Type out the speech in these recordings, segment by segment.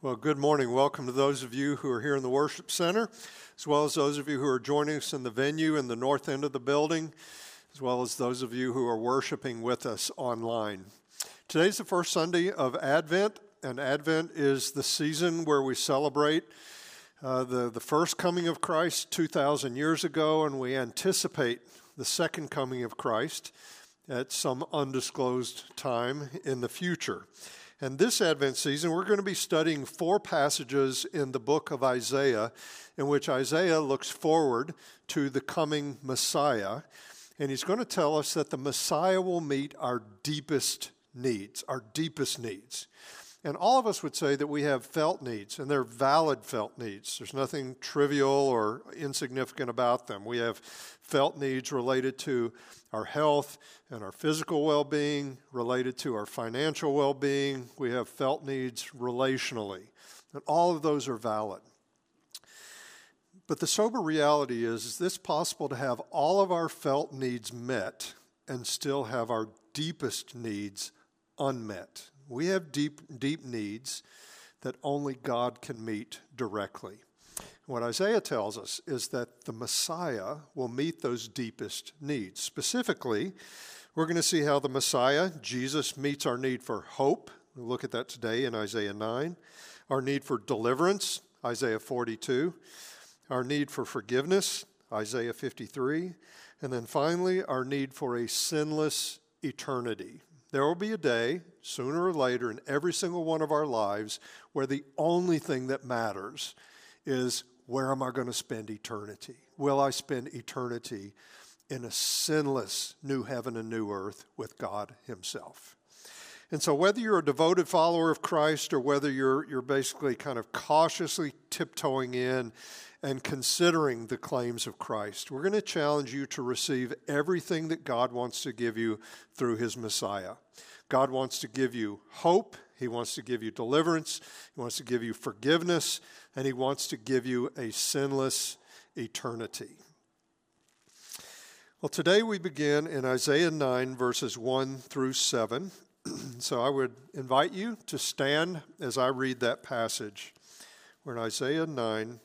Well, good morning. Welcome to those of you who are here in the worship center, as well as those of you who are joining us in the venue in the north end of the building, as well as those of you who are worshiping with us online. Today's the first Sunday of Advent, and Advent is the season where we celebrate uh, the, the first coming of Christ 2,000 years ago, and we anticipate the second coming of Christ at some undisclosed time in the future. And this Advent season, we're going to be studying four passages in the book of Isaiah, in which Isaiah looks forward to the coming Messiah. And he's going to tell us that the Messiah will meet our deepest needs, our deepest needs. And all of us would say that we have felt needs, and they're valid felt needs. There's nothing trivial or insignificant about them. We have felt needs related to our health and our physical well being, related to our financial well being. We have felt needs relationally, and all of those are valid. But the sober reality is, is this possible to have all of our felt needs met and still have our deepest needs unmet? We have deep, deep needs that only God can meet directly. What Isaiah tells us is that the Messiah will meet those deepest needs. Specifically, we're going to see how the Messiah, Jesus, meets our need for hope. We'll look at that today in Isaiah 9. Our need for deliverance, Isaiah 42. Our need for forgiveness, Isaiah 53. And then finally, our need for a sinless eternity, there will be a day, sooner or later, in every single one of our lives where the only thing that matters is where am I going to spend eternity? Will I spend eternity in a sinless new heaven and new earth with God Himself? And so, whether you're a devoted follower of Christ or whether you're, you're basically kind of cautiously tiptoeing in and considering the claims of Christ. We're going to challenge you to receive everything that God wants to give you through his Messiah. God wants to give you hope, he wants to give you deliverance, he wants to give you forgiveness, and he wants to give you a sinless eternity. Well, today we begin in Isaiah 9, verses 1 through 7. so I would invite you to stand as I read that passage. We're in Isaiah 9,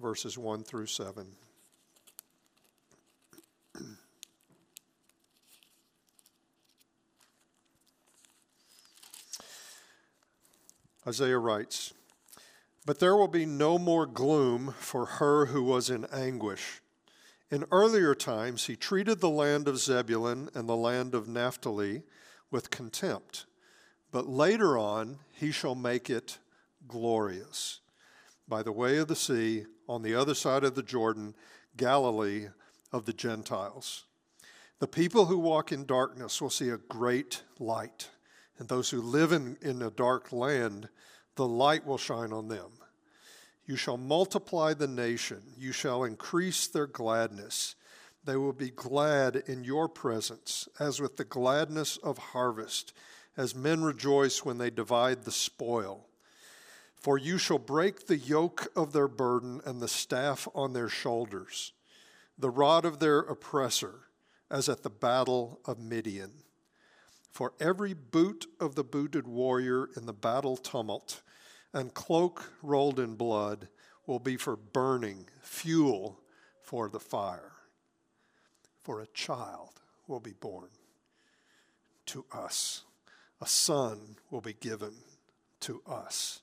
verses 1 through 7. Isaiah writes, But there will be no more gloom for her who was in anguish. In earlier times, he treated the land of Zebulun and the land of Naphtali with contempt, but later on, he shall make it glorious by the way of the sea on the other side of the Jordan, Galilee of the Gentiles. The people who walk in darkness will see a great light, and those who live in, in a dark land, the light will shine on them. You shall multiply the nation, you shall increase their gladness. They will be glad in your presence, as with the gladness of harvest, as men rejoice when they divide the spoil. For you shall break the yoke of their burden and the staff on their shoulders, the rod of their oppressor, as at the battle of Midian. For every boot of the booted warrior in the battle tumult and cloak rolled in blood will be for burning, fuel for the fire. For a child will be born to us, a son will be given to us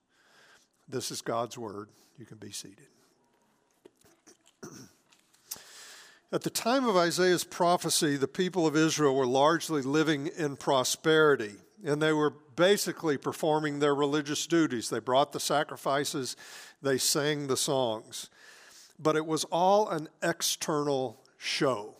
This is God's word. You can be seated. At the time of Isaiah's prophecy, the people of Israel were largely living in prosperity, and they were basically performing their religious duties. They brought the sacrifices, they sang the songs. But it was all an external show.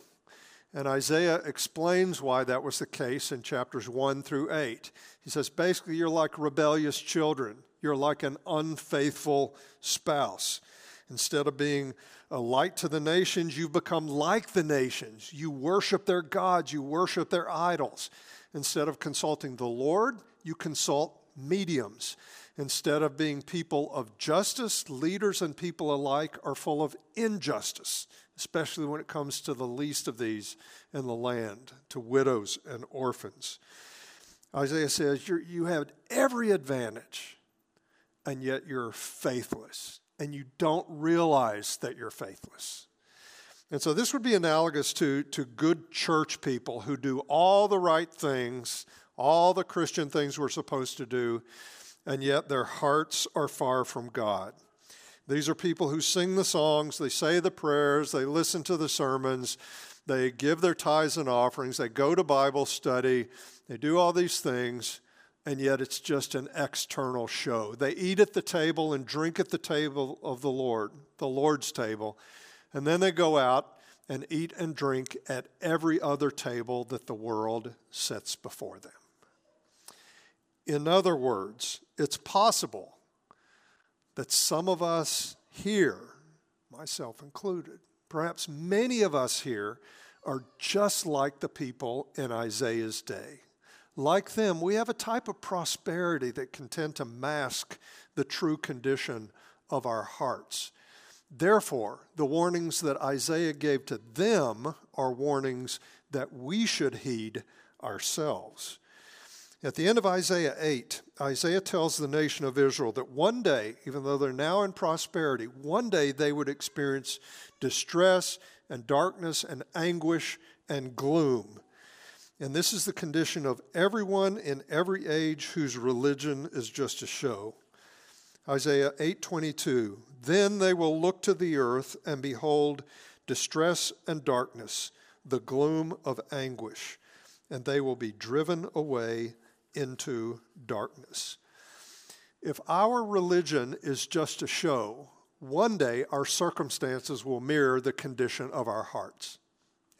And Isaiah explains why that was the case in chapters 1 through 8. He says, basically, you're like rebellious children. You're like an unfaithful spouse. Instead of being a light to the nations, you've become like the nations. You worship their gods, you worship their idols. Instead of consulting the Lord, you consult mediums. Instead of being people of justice, leaders and people alike are full of injustice, especially when it comes to the least of these in the land, to widows and orphans. Isaiah says, You have every advantage, and yet you're faithless and you don't realize that you're faithless. And so this would be analogous to, to good church people who do all the right things, all the Christian things we're supposed to do, and yet their hearts are far from God. These are people who sing the songs, they say the prayers, they listen to the sermons, they give their tithes and offerings, they go to Bible study, they do all these things, and yet it's just an external show. They eat at the table and drink at the table of the Lord, the Lord's table, and then they go out and eat and drink at every other table that the world sets before them. In other words, it's possible that some of us here, myself included, perhaps many of us here, are just like the people in Isaiah's day. Like them, we have a type of prosperity that can tend to mask the true condition of our hearts. Therefore, the warnings that Isaiah gave to them are warnings that we should heed ourselves. At the end of Isaiah 8, Isaiah tells the nation of Israel that one day, even though they're now in prosperity, one day they would experience distress and darkness and anguish and gloom. And this is the condition of everyone in every age whose religion is just a show. Isaiah 8:22 Then they will look to the earth and behold distress and darkness the gloom of anguish and they will be driven away into darkness. If our religion is just a show, one day our circumstances will mirror the condition of our hearts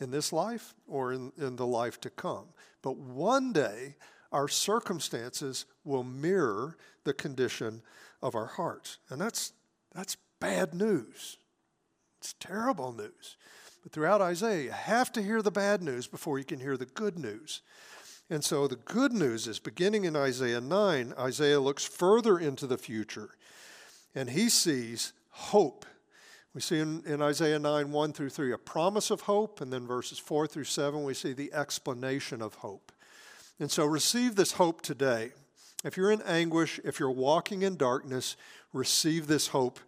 in this life or in, in the life to come. But one day, our circumstances will mirror the condition of our hearts. And that's, that's bad news. It's terrible news. But throughout Isaiah, you have to hear the bad news before you can hear the good news. And so the good news is beginning in Isaiah 9, Isaiah looks further into the future and he sees hope we see in, in, Isaiah 9, 1 through 3, a promise of hope, and then verses 4 through 7, we see the explanation of hope. And so receive this hope today. If you're in anguish, if you're walking in darkness, receive this hope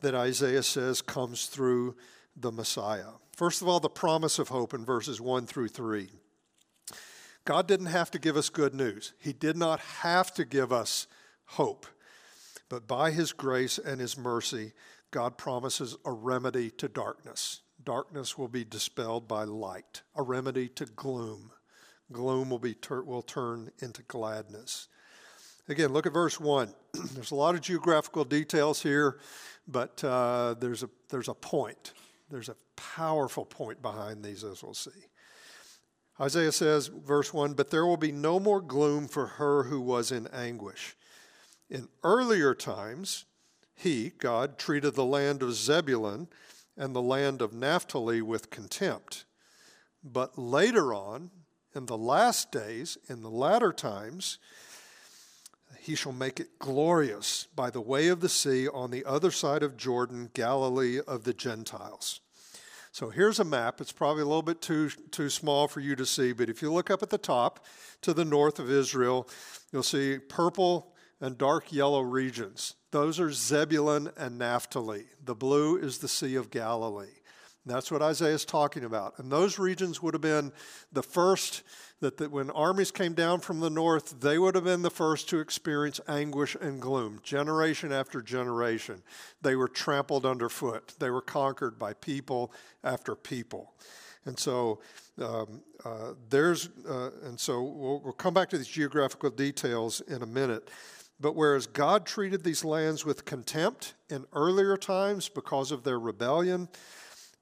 that Isaiah says comes through the Messiah. First of all, the promise of hope in verses 1 through 3. God didn't have to give us good news, He did not have to give us hope. But by His grace and His mercy, God promises a remedy to darkness. Darkness will be dispelled by light, a remedy to gloom. Gloom will, be will turn into gladness. Again, look at verse 1. there's a lot of geographical details here, but uh, there's, a, there's a point. There's a powerful point behind these, as we'll see. Isaiah says, verse 1 But there will be no more gloom for her who was in anguish. In earlier times, he, God, treated the land of Zebulun and the land of Naphtali with contempt. But later on, in the last days, in the latter times, he shall make it glorious by the way of the sea on the other side of Jordan, Galilee of the Gentiles. So here's a map. It's probably a little bit too, too small for you to see, but if you look up at the top to the north of Israel, you'll see purple and dark yellow regions. Those are Zebulun and Naphtali. The blue is the Sea of Galilee. that's what Isaiah is talking about. And those regions would have been the first that, that when armies came down from the north, they would have been the first to experience anguish and gloom, generation after generation. They were trampled underfoot, they were conquered by people after people. And so um, uh, there's, uh, and so we'll, we'll come back to these geographical details in a minute. But whereas God treated these lands with contempt in earlier times because of their rebellion,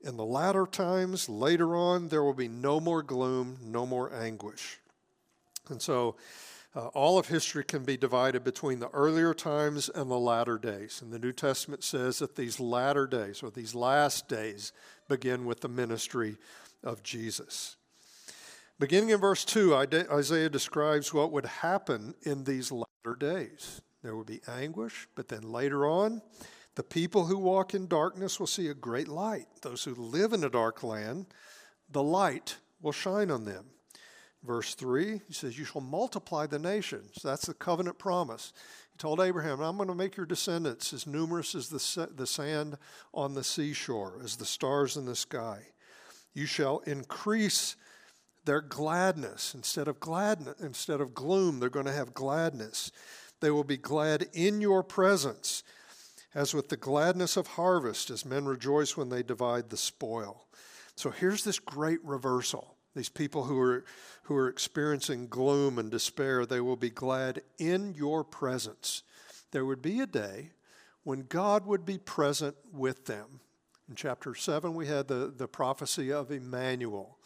In the latter times, later on, there will be no more gloom, no more anguish. And so, uh, all of history can be divided between the earlier times and the latter days. And the New Testament says that these latter days, or these last days, begin with the ministry of Jesus. Beginning in verse 2, Isaiah describes what would happen in these days. There will be anguish, but then later on, the people who walk in darkness will see a great light. Those who live in a dark land, the light will shine on them. Verse 3, he says, You shall multiply the nations. That's the covenant promise. He told Abraham, I'm going to make your descendants as numerous as the, the sand on the seashore, as the stars in the sky. You shall increase their gladness. Instead of gladness, instead of gloom, they're going to have gladness. They will be glad in your presence, as with the gladness of harvest, as men rejoice when they divide the spoil. So here's this great reversal. These people who are, who are experiencing gloom and despair, they will be glad in your presence. There would be a day when God would be present with them. In chapter 7, we had the, the prophecy of Emmanuel.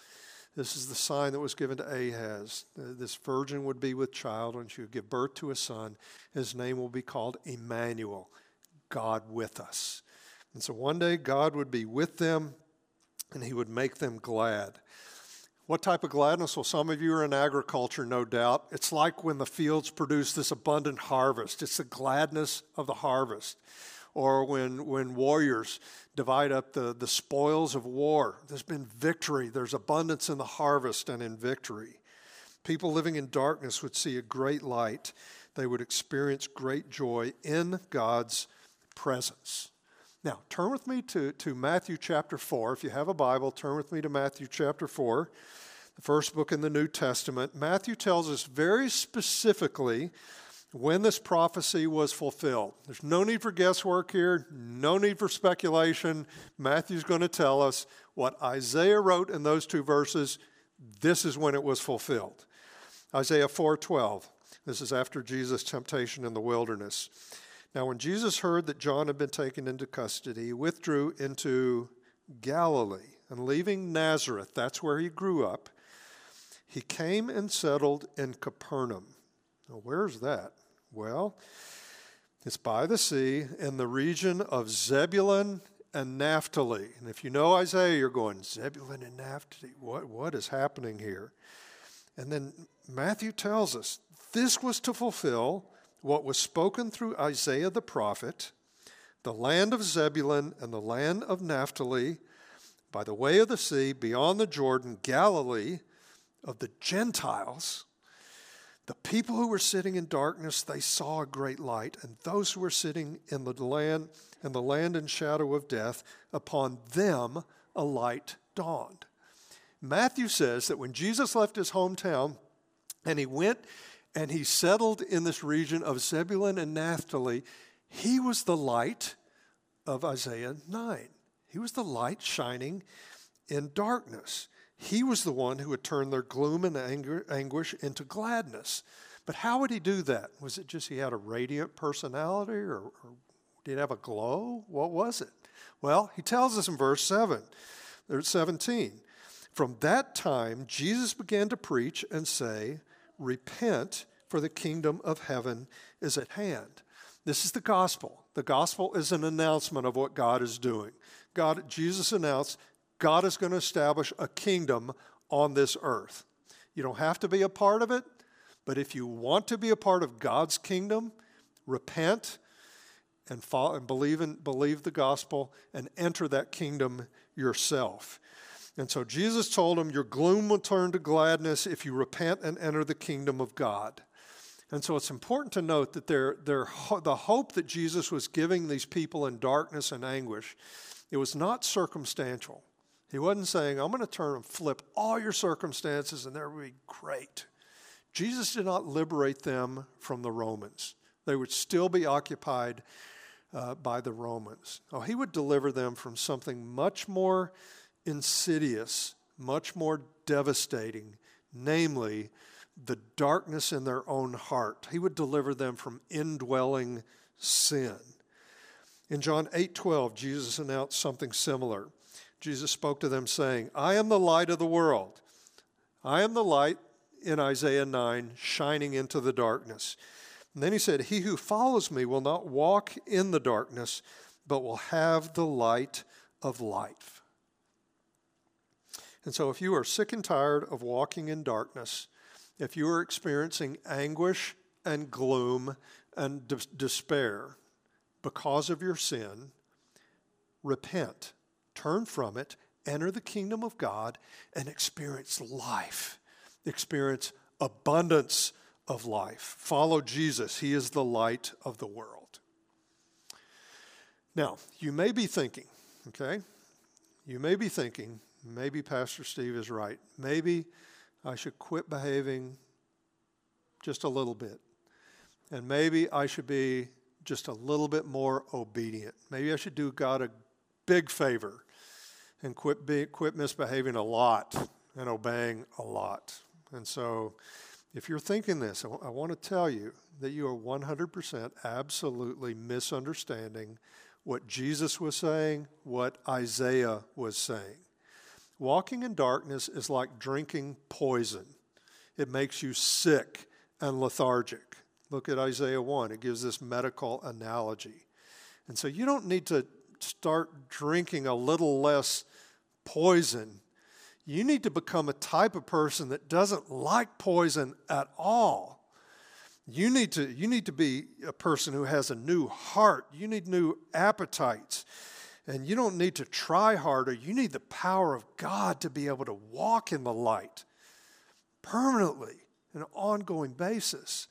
This is the sign that was given to Ahaz. This virgin would be with child, and she would give birth to a son. His name will be called Emmanuel, God with us. And so one day God would be with them, and he would make them glad. What type of gladness? Well, some of you are in agriculture, no doubt. It's like when the fields produce this abundant harvest, it's the gladness of the harvest or when, when warriors divide up the, the spoils of war. There's been victory, there's abundance in the harvest and in victory. People living in darkness would see a great light, they would experience great joy in God's presence. Now, turn with me to, to Matthew chapter 4. If you have a Bible, turn with me to Matthew chapter 4, the first book in the New Testament. Matthew tells us very specifically when this prophecy was fulfilled. There's no need for guesswork here, no need for speculation. Matthew's going to tell us what Isaiah wrote in those two verses. This is when it was fulfilled. Isaiah 4:12. This is after Jesus' temptation in the wilderness. Now when Jesus heard that John had been taken into custody, he withdrew into Galilee, and leaving Nazareth, that's where he grew up, he came and settled in Capernaum. Now, where's that? Well, it's by the sea in the region of Zebulun and Naphtali. And if you know Isaiah, you're going, Zebulun and Naphtali, what, what is happening here? And then Matthew tells us this was to fulfill what was spoken through Isaiah the prophet the land of Zebulun and the land of Naphtali, by the way of the sea, beyond the Jordan, Galilee of the Gentiles. The people who were sitting in darkness, they saw a great light, and those who were sitting in the land in the land and shadow of death, upon them a light dawned. Matthew says that when Jesus left his hometown and he went and he settled in this region of Zebulun and Naphtali, he was the light of Isaiah 9. He was the light shining in darkness. He was the one who would turn their gloom and anger, anguish into gladness. But how would he do that? Was it just he had a radiant personality or, or did he have a glow? What was it? Well, he tells us in verse 7, there's 17. From that time, Jesus began to preach and say, Repent, for the kingdom of heaven is at hand. This is the gospel. The gospel is an announcement of what God is doing. God, Jesus announced, God is going to establish a kingdom on this earth. You don't have to be a part of it, but if you want to be a part of God's kingdom, repent and, follow, and believe, in, believe the gospel and enter that kingdom yourself. And so Jesus told him, Your gloom will turn to gladness if you repent and enter the kingdom of God. And so it's important to note that their, their, the hope that Jesus was giving these people in darkness and anguish, it was not circumstantial. He wasn't saying, I'm going to turn and flip all your circumstances and they'll be great. Jesus did not liberate them from the Romans. They would still be occupied uh, by the Romans. Oh, he would deliver them from something much more insidious, much more devastating, namely the darkness in their own heart. He would deliver them from indwelling sin. In John 8:12, Jesus announced something similar. Jesus spoke to them, saying, I am the light of the world. I am the light in Isaiah 9, shining into the darkness. And then he said, He who follows me will not walk in the darkness, but will have the light of life. And so, if you are sick and tired of walking in darkness, if you are experiencing anguish and gloom and de- despair because of your sin, repent, turn from it, enter the kingdom of God, and experience life, experience abundance of life. Follow Jesus, He is the light of the world. Now, you may be thinking, okay, you may be thinking, maybe Pastor Steve is right. Maybe I should quit behaving just a little bit. And maybe I should be just a little bit more obedient. Maybe I should do God a big favor and quit, be, quit misbehaving a lot and obeying a lot. And so, if you're thinking this, I, w- I want to tell you that you are 100% absolutely misunderstanding what Jesus was saying, what Isaiah was saying. Walking in darkness is like drinking poison, it makes you sick and lethargic. Look at Isaiah 1, it gives this medical analogy. And so you don't need to start drinking a little less poison. You need to become a type of person that doesn't like poison at all. You need to, you need to be a person who has a new heart. You need new appetites. And you don't need to try harder. You need the power of God to be able to walk in the light permanently, on an ongoing basis.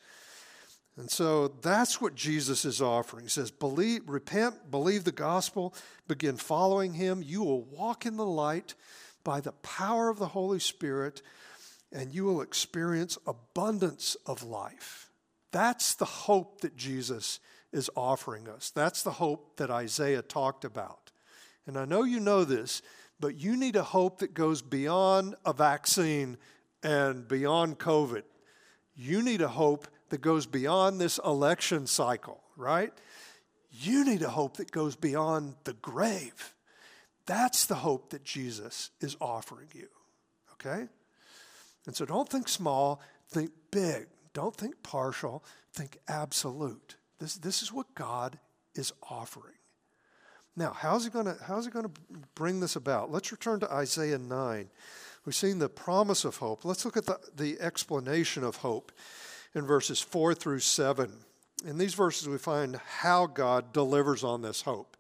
And so that's what Jesus is offering. He says, believe, repent, believe the gospel, begin following him. You will walk in the light by the power of the Holy Spirit, and you will experience abundance of life. That's the hope that Jesus is offering us. That's the hope that Isaiah talked about. And I know you know this, but you need a hope that goes beyond a vaccine and beyond COVID. You need a hope that goes beyond this election cycle, right? You need a hope that goes beyond the grave. That's the hope that Jesus is offering you, okay? And so don't think small, think big. Don't think partial, think absolute. This, this is what God is offering. Now, how's he going to how's he going to bring this about? Let's return to Isaiah 9. We've seen the promise of hope. Let's look at the, the explanation of hope in verses 4 through 7. In these verses, we find how God delivers on this hope.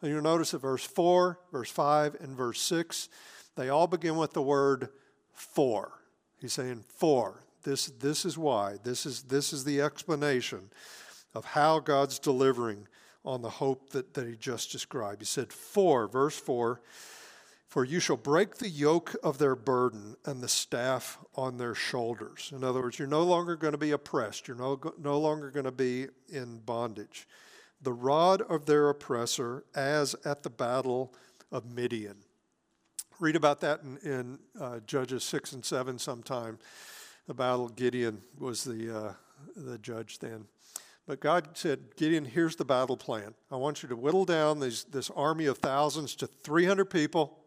And you'll notice that verse 4, verse 5, and verse 6, they all begin with the word for. He's saying, for. This, this is why. This is, this is the explanation of how God's delivering on the hope that, that he just described. He said, For, verse 4, for you shall break the yoke of their burden and the staff on their shoulders. In other words, you're no longer going to be oppressed. You're no, no longer going to be in bondage. The rod of their oppressor, as at the battle of Midian. Read about that in, in uh, Judges 6 and 7 sometime. The battle, Gideon was the, uh, the judge then. But God said, Gideon, here's the battle plan. I want you to whittle down these, this army of thousands to 300 people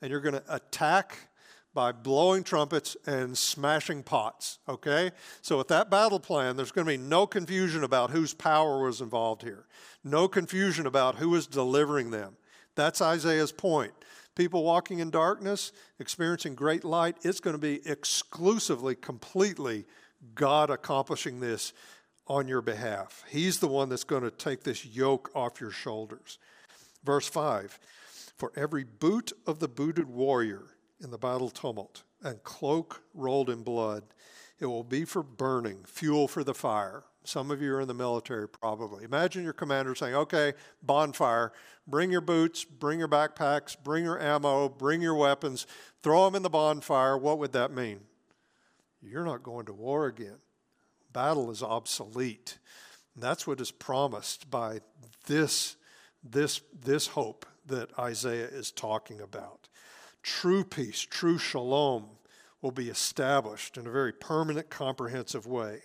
and you're going to attack by blowing trumpets and smashing pots, okay? So, with that battle plan, there's going to be no confusion about whose power was involved here, no confusion about who was delivering them. That's Isaiah's point. People walking in darkness, experiencing great light, it's going to be exclusively, completely God accomplishing this on your behalf. He's the one that's going to take this yoke off your shoulders. Verse 5 for every boot of the booted warrior in the battle tumult and cloak rolled in blood, it will be for burning, fuel for the fire. Some of you are in the military, probably. Imagine your commander saying, okay, bonfire, bring your boots, bring your backpacks, bring your ammo, bring your weapons, throw them in the bonfire. What would that mean? You're not going to war again. Battle is obsolete. And that's what is promised by this, this, this hope that Isaiah is talking about. True peace, true shalom will be established in a very permanent, comprehensive way.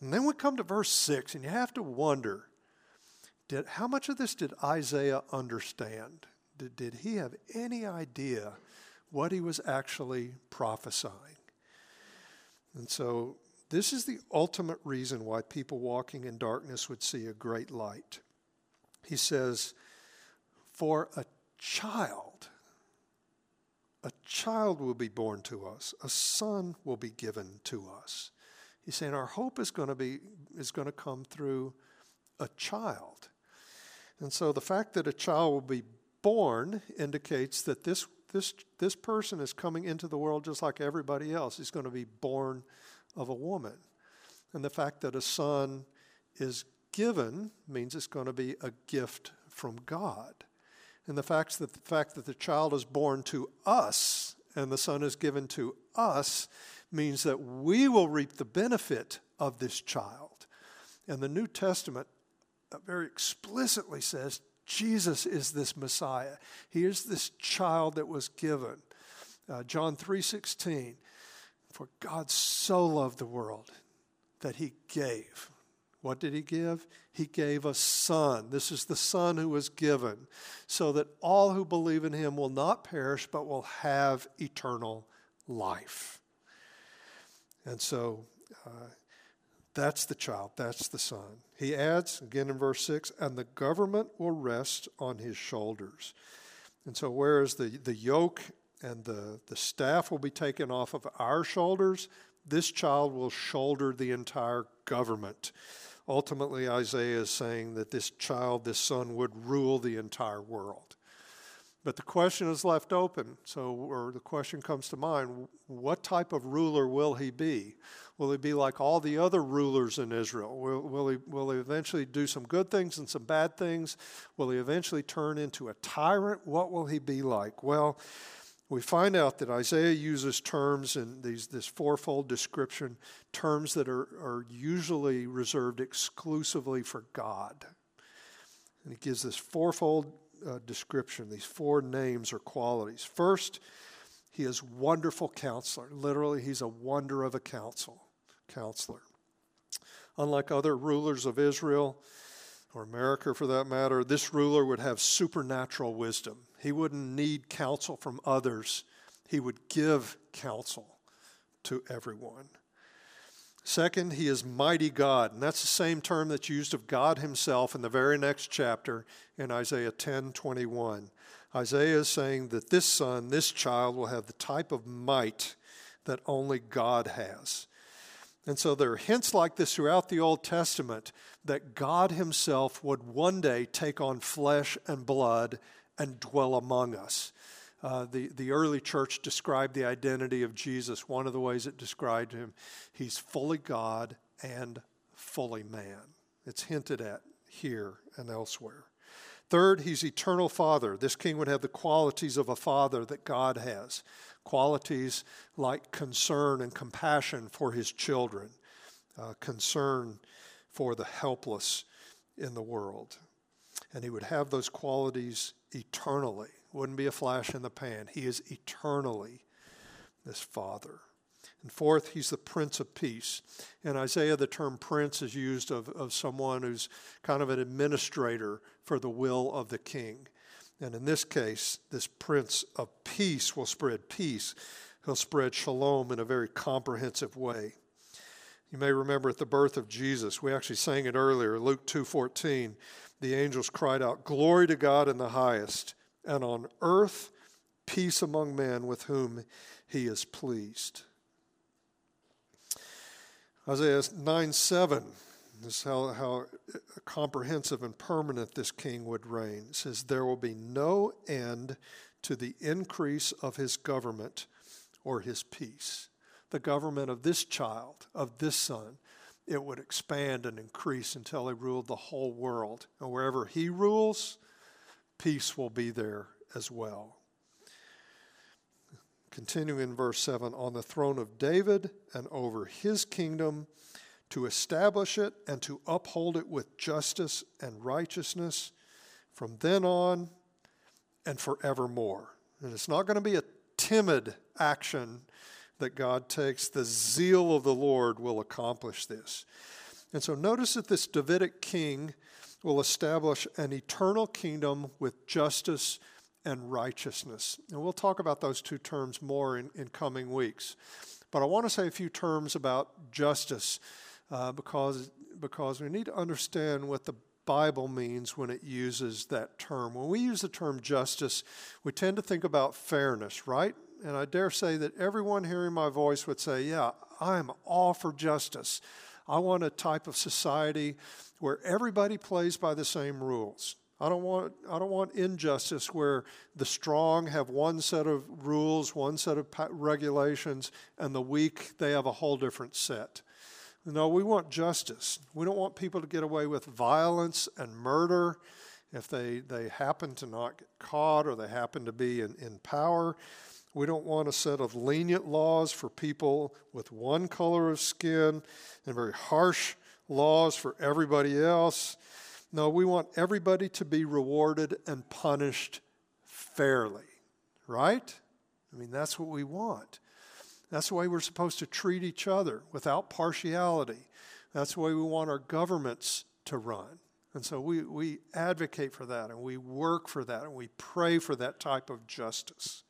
And then we come to verse 6, and you have to wonder did, how much of this did Isaiah understand? did, did he have any idea what he was actually prophesying? And so, this is the ultimate reason why people walking in darkness would see a great light. He says, For a child, a child will be born to us, a son will be given to us. He's saying our hope is going to be is going to come through a child. And so the fact that a child will be born indicates that this this this person is coming into the world just like everybody else. He's going to be born of a woman. And the fact that a son is given means it's going to be a gift from God. And the fact that the fact that the child is born to us and the son is given to us means that we will reap the benefit of this child. And the New Testament very explicitly says Jesus is this Messiah. He is this child that was given. Uh, John 3:16 For God so loved the world that he gave. What did he give? He gave a son. This is the son who was given so that all who believe in him will not perish but will have eternal life. And so uh, that's the child, that's the son. He adds, again in verse 6, and the government will rest on his shoulders. And so, whereas the, the yoke and the, the staff will be taken off of our shoulders, this child will shoulder the entire government. Ultimately, Isaiah is saying that this child, this son, would rule the entire world. But the question is left open. So, or the question comes to mind what type of ruler will he be? Will he be like all the other rulers in Israel? Will, will, he, will he eventually do some good things and some bad things? Will he eventually turn into a tyrant? What will he be like? Well, we find out that Isaiah uses terms in these, this fourfold description, terms that are, are usually reserved exclusively for God. And he gives this fourfold uh, description, these four names or qualities. First, he is wonderful counselor. Literally, he's a wonder of a counsel, counselor. Unlike other rulers of Israel, or America for that matter, this ruler would have supernatural wisdom. He wouldn't need counsel from others, he would give counsel to everyone. Second, he is mighty God. And that's the same term that's used of God himself in the very next chapter in Isaiah 10 21. Isaiah is saying that this son, this child, will have the type of might that only God has. And so there are hints like this throughout the Old Testament that God himself would one day take on flesh and blood and dwell among us. Uh, the, the early church described the identity of Jesus. One of the ways it described him, he's fully God and fully man. It's hinted at here and elsewhere. Third, he's eternal father. This king would have the qualities of a father that God has qualities like concern and compassion for his children, uh, concern for the helpless in the world. And he would have those qualities eternally wouldn't be a flash in the pan. He is eternally this Father. And fourth, he's the Prince of Peace. In Isaiah, the term prince is used of, of someone who's kind of an administrator for the will of the king. And in this case, this Prince of Peace will spread peace. He'll spread shalom in a very comprehensive way. You may remember at the birth of Jesus, we actually sang it earlier, Luke 2:14. The angels cried out, "Glory to God in the highest, and on earth peace among men with whom he is pleased. Isaiah 9 7, this is how, how comprehensive and permanent this king would reign. It says, There will be no end to the increase of his government or his peace. The government of this child, of this son, it would expand and increase until he ruled the whole world. And wherever he rules, peace will be there as well. Continuing in verse 7 on the throne of David and over his kingdom to establish it and to uphold it with justice and righteousness from then on and forevermore. And it's not going to be a timid action that God takes. The zeal of the Lord will accomplish this. And so notice that this Davidic king will establish an eternal kingdom with justice and righteousness. And we'll talk about those two terms more in, in coming weeks. But I want to say a few terms about justice uh, because, because we need to understand what the Bible means when it uses that term. When we use the term justice, we tend to think about fairness, right? And I dare say that everyone hearing my voice would say, Yeah, I'm all for justice. I want a type of society where everybody plays by the same rules. I don't want I don't want injustice where the strong have one set of rules, one set of regulations, and the weak they have a whole different set. No, we want justice. We don't want people to get away with violence and murder if they, they happen to not get caught or they happen to be in, in power. We don't want a set of lenient laws for people with one color of skin and very harsh laws for everybody else. No, we want everybody to be rewarded and punished fairly, right? I mean, that's what we want. That's the way we're supposed to treat each other without partiality. That's the way we want our governments to run. And so we, we advocate for that and we work for that and we pray for that type of justice.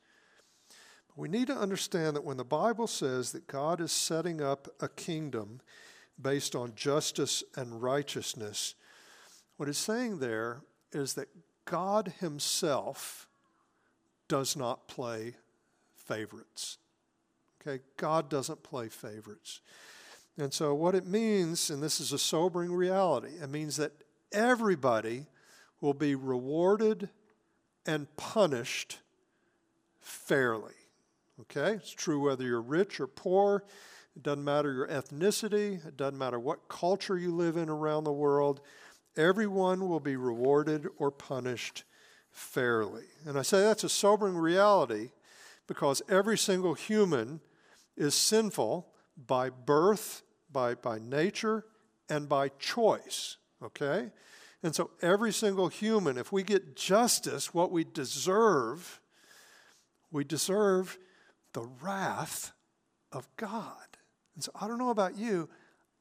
We need to understand that when the Bible says that God is setting up a kingdom based on justice and righteousness, what it's saying there is that God Himself does not play favorites. Okay, God doesn't play favorites. And so, what it means, and this is a sobering reality, it means that everybody will be rewarded and punished fairly. Okay? It's true whether you're rich or poor. It doesn't matter your ethnicity. It doesn't matter what culture you live in around the world. Everyone will be rewarded or punished fairly. And I say that's a sobering reality because every single human is sinful by birth, by, by nature, and by choice. Okay? And so every single human, if we get justice, what we deserve, we deserve the wrath of God. And so I don't know about you,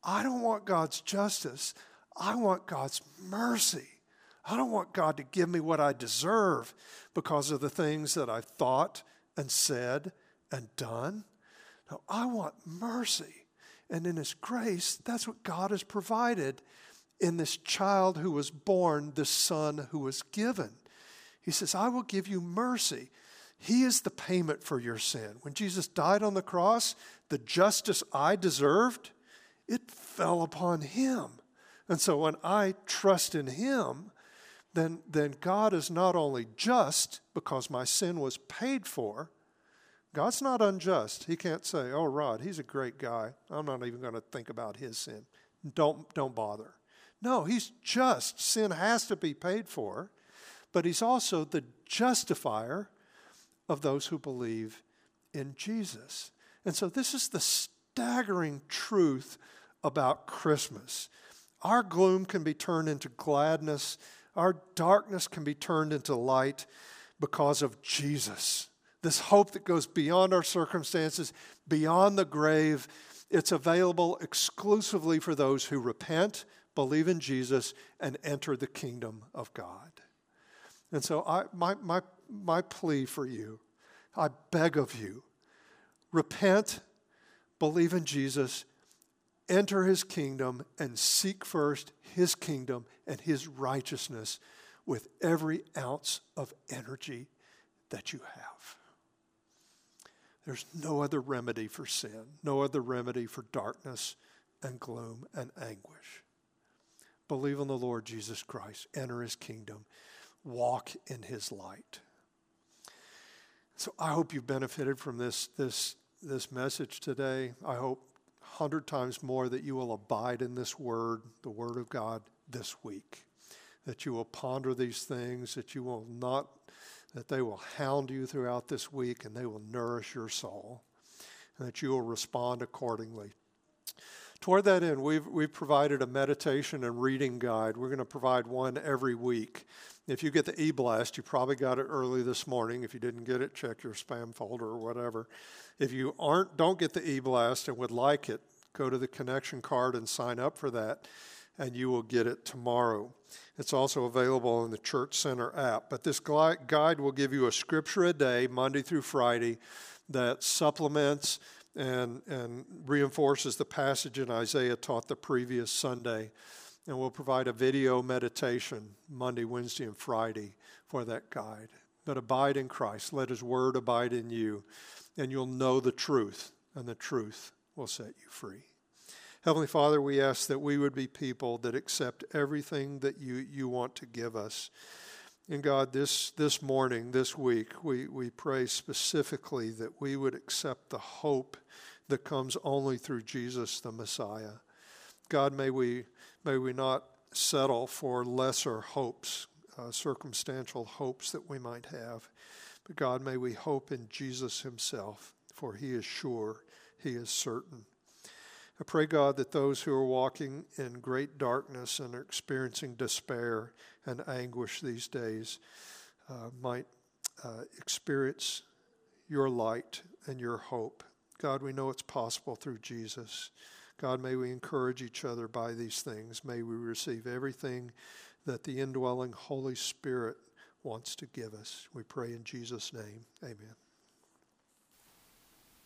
I don't want God's justice. I want God's mercy. I don't want God to give me what I deserve because of the things that I've thought and said and done. No, I want mercy. And in His grace, that's what God has provided in this child who was born, this son who was given. He says, I will give you mercy. He is the payment for your sin. When Jesus died on the cross, the justice I deserved, it fell upon Him. And so when I trust in Him, then, then God is not only just because my sin was paid for, God's not unjust. He can't say, "Oh, Rod, he's a great guy. I'm not even going to think about his sin. Don't don't bother." No, he's just. Sin has to be paid for, but he's also the justifier of those who believe in Jesus. And so this is the staggering truth about Christmas. Our gloom can be turned into gladness. Our darkness can be turned into light because of Jesus this hope that goes beyond our circumstances, beyond the grave. It's available exclusively for those who repent, believe in Jesus, and enter the kingdom of God. And so, I, my, my, my plea for you, I beg of you, repent, believe in Jesus, enter his kingdom, and seek first his kingdom and his righteousness with every ounce of energy that you have. There's no other remedy for sin, no other remedy for darkness and gloom and anguish. Believe in the Lord Jesus Christ, enter his kingdom, walk in his light. So I hope you've benefited from this, this, this message today. I hope hundred times more that you will abide in this word, the word of God, this week. That you will ponder these things, that you will not that they will hound you throughout this week and they will nourish your soul, and that you will respond accordingly. Toward that end, we've, we've provided a meditation and reading guide. We're going to provide one every week. If you get the e blast, you probably got it early this morning. If you didn't get it, check your spam folder or whatever. If you aren't, don't get the e blast and would like it, go to the connection card and sign up for that. and you will get it tomorrow. It's also available in the Church Center app. But this guide will give you a scripture a day, Monday through Friday, that supplements and, and reinforces the passage in Isaiah taught the previous Sunday. And we'll provide a video meditation Monday, Wednesday, and Friday for that guide. But abide in Christ. Let His Word abide in you, and you'll know the truth, and the truth will set you free. Heavenly Father, we ask that we would be people that accept everything that you, you want to give us. And God, this, this morning, this week, we, we pray specifically that we would accept the hope that comes only through Jesus the Messiah. God, may we, may we not settle for lesser hopes, uh, circumstantial hopes that we might have. But God, may we hope in Jesus Himself, for He is sure, He is certain. I pray, God, that those who are walking in great darkness and are experiencing despair and anguish these days uh, might uh, experience your light and your hope. God, we know it's possible through Jesus. God, may we encourage each other by these things. May we receive everything that the indwelling Holy Spirit wants to give us. We pray in Jesus' name. Amen.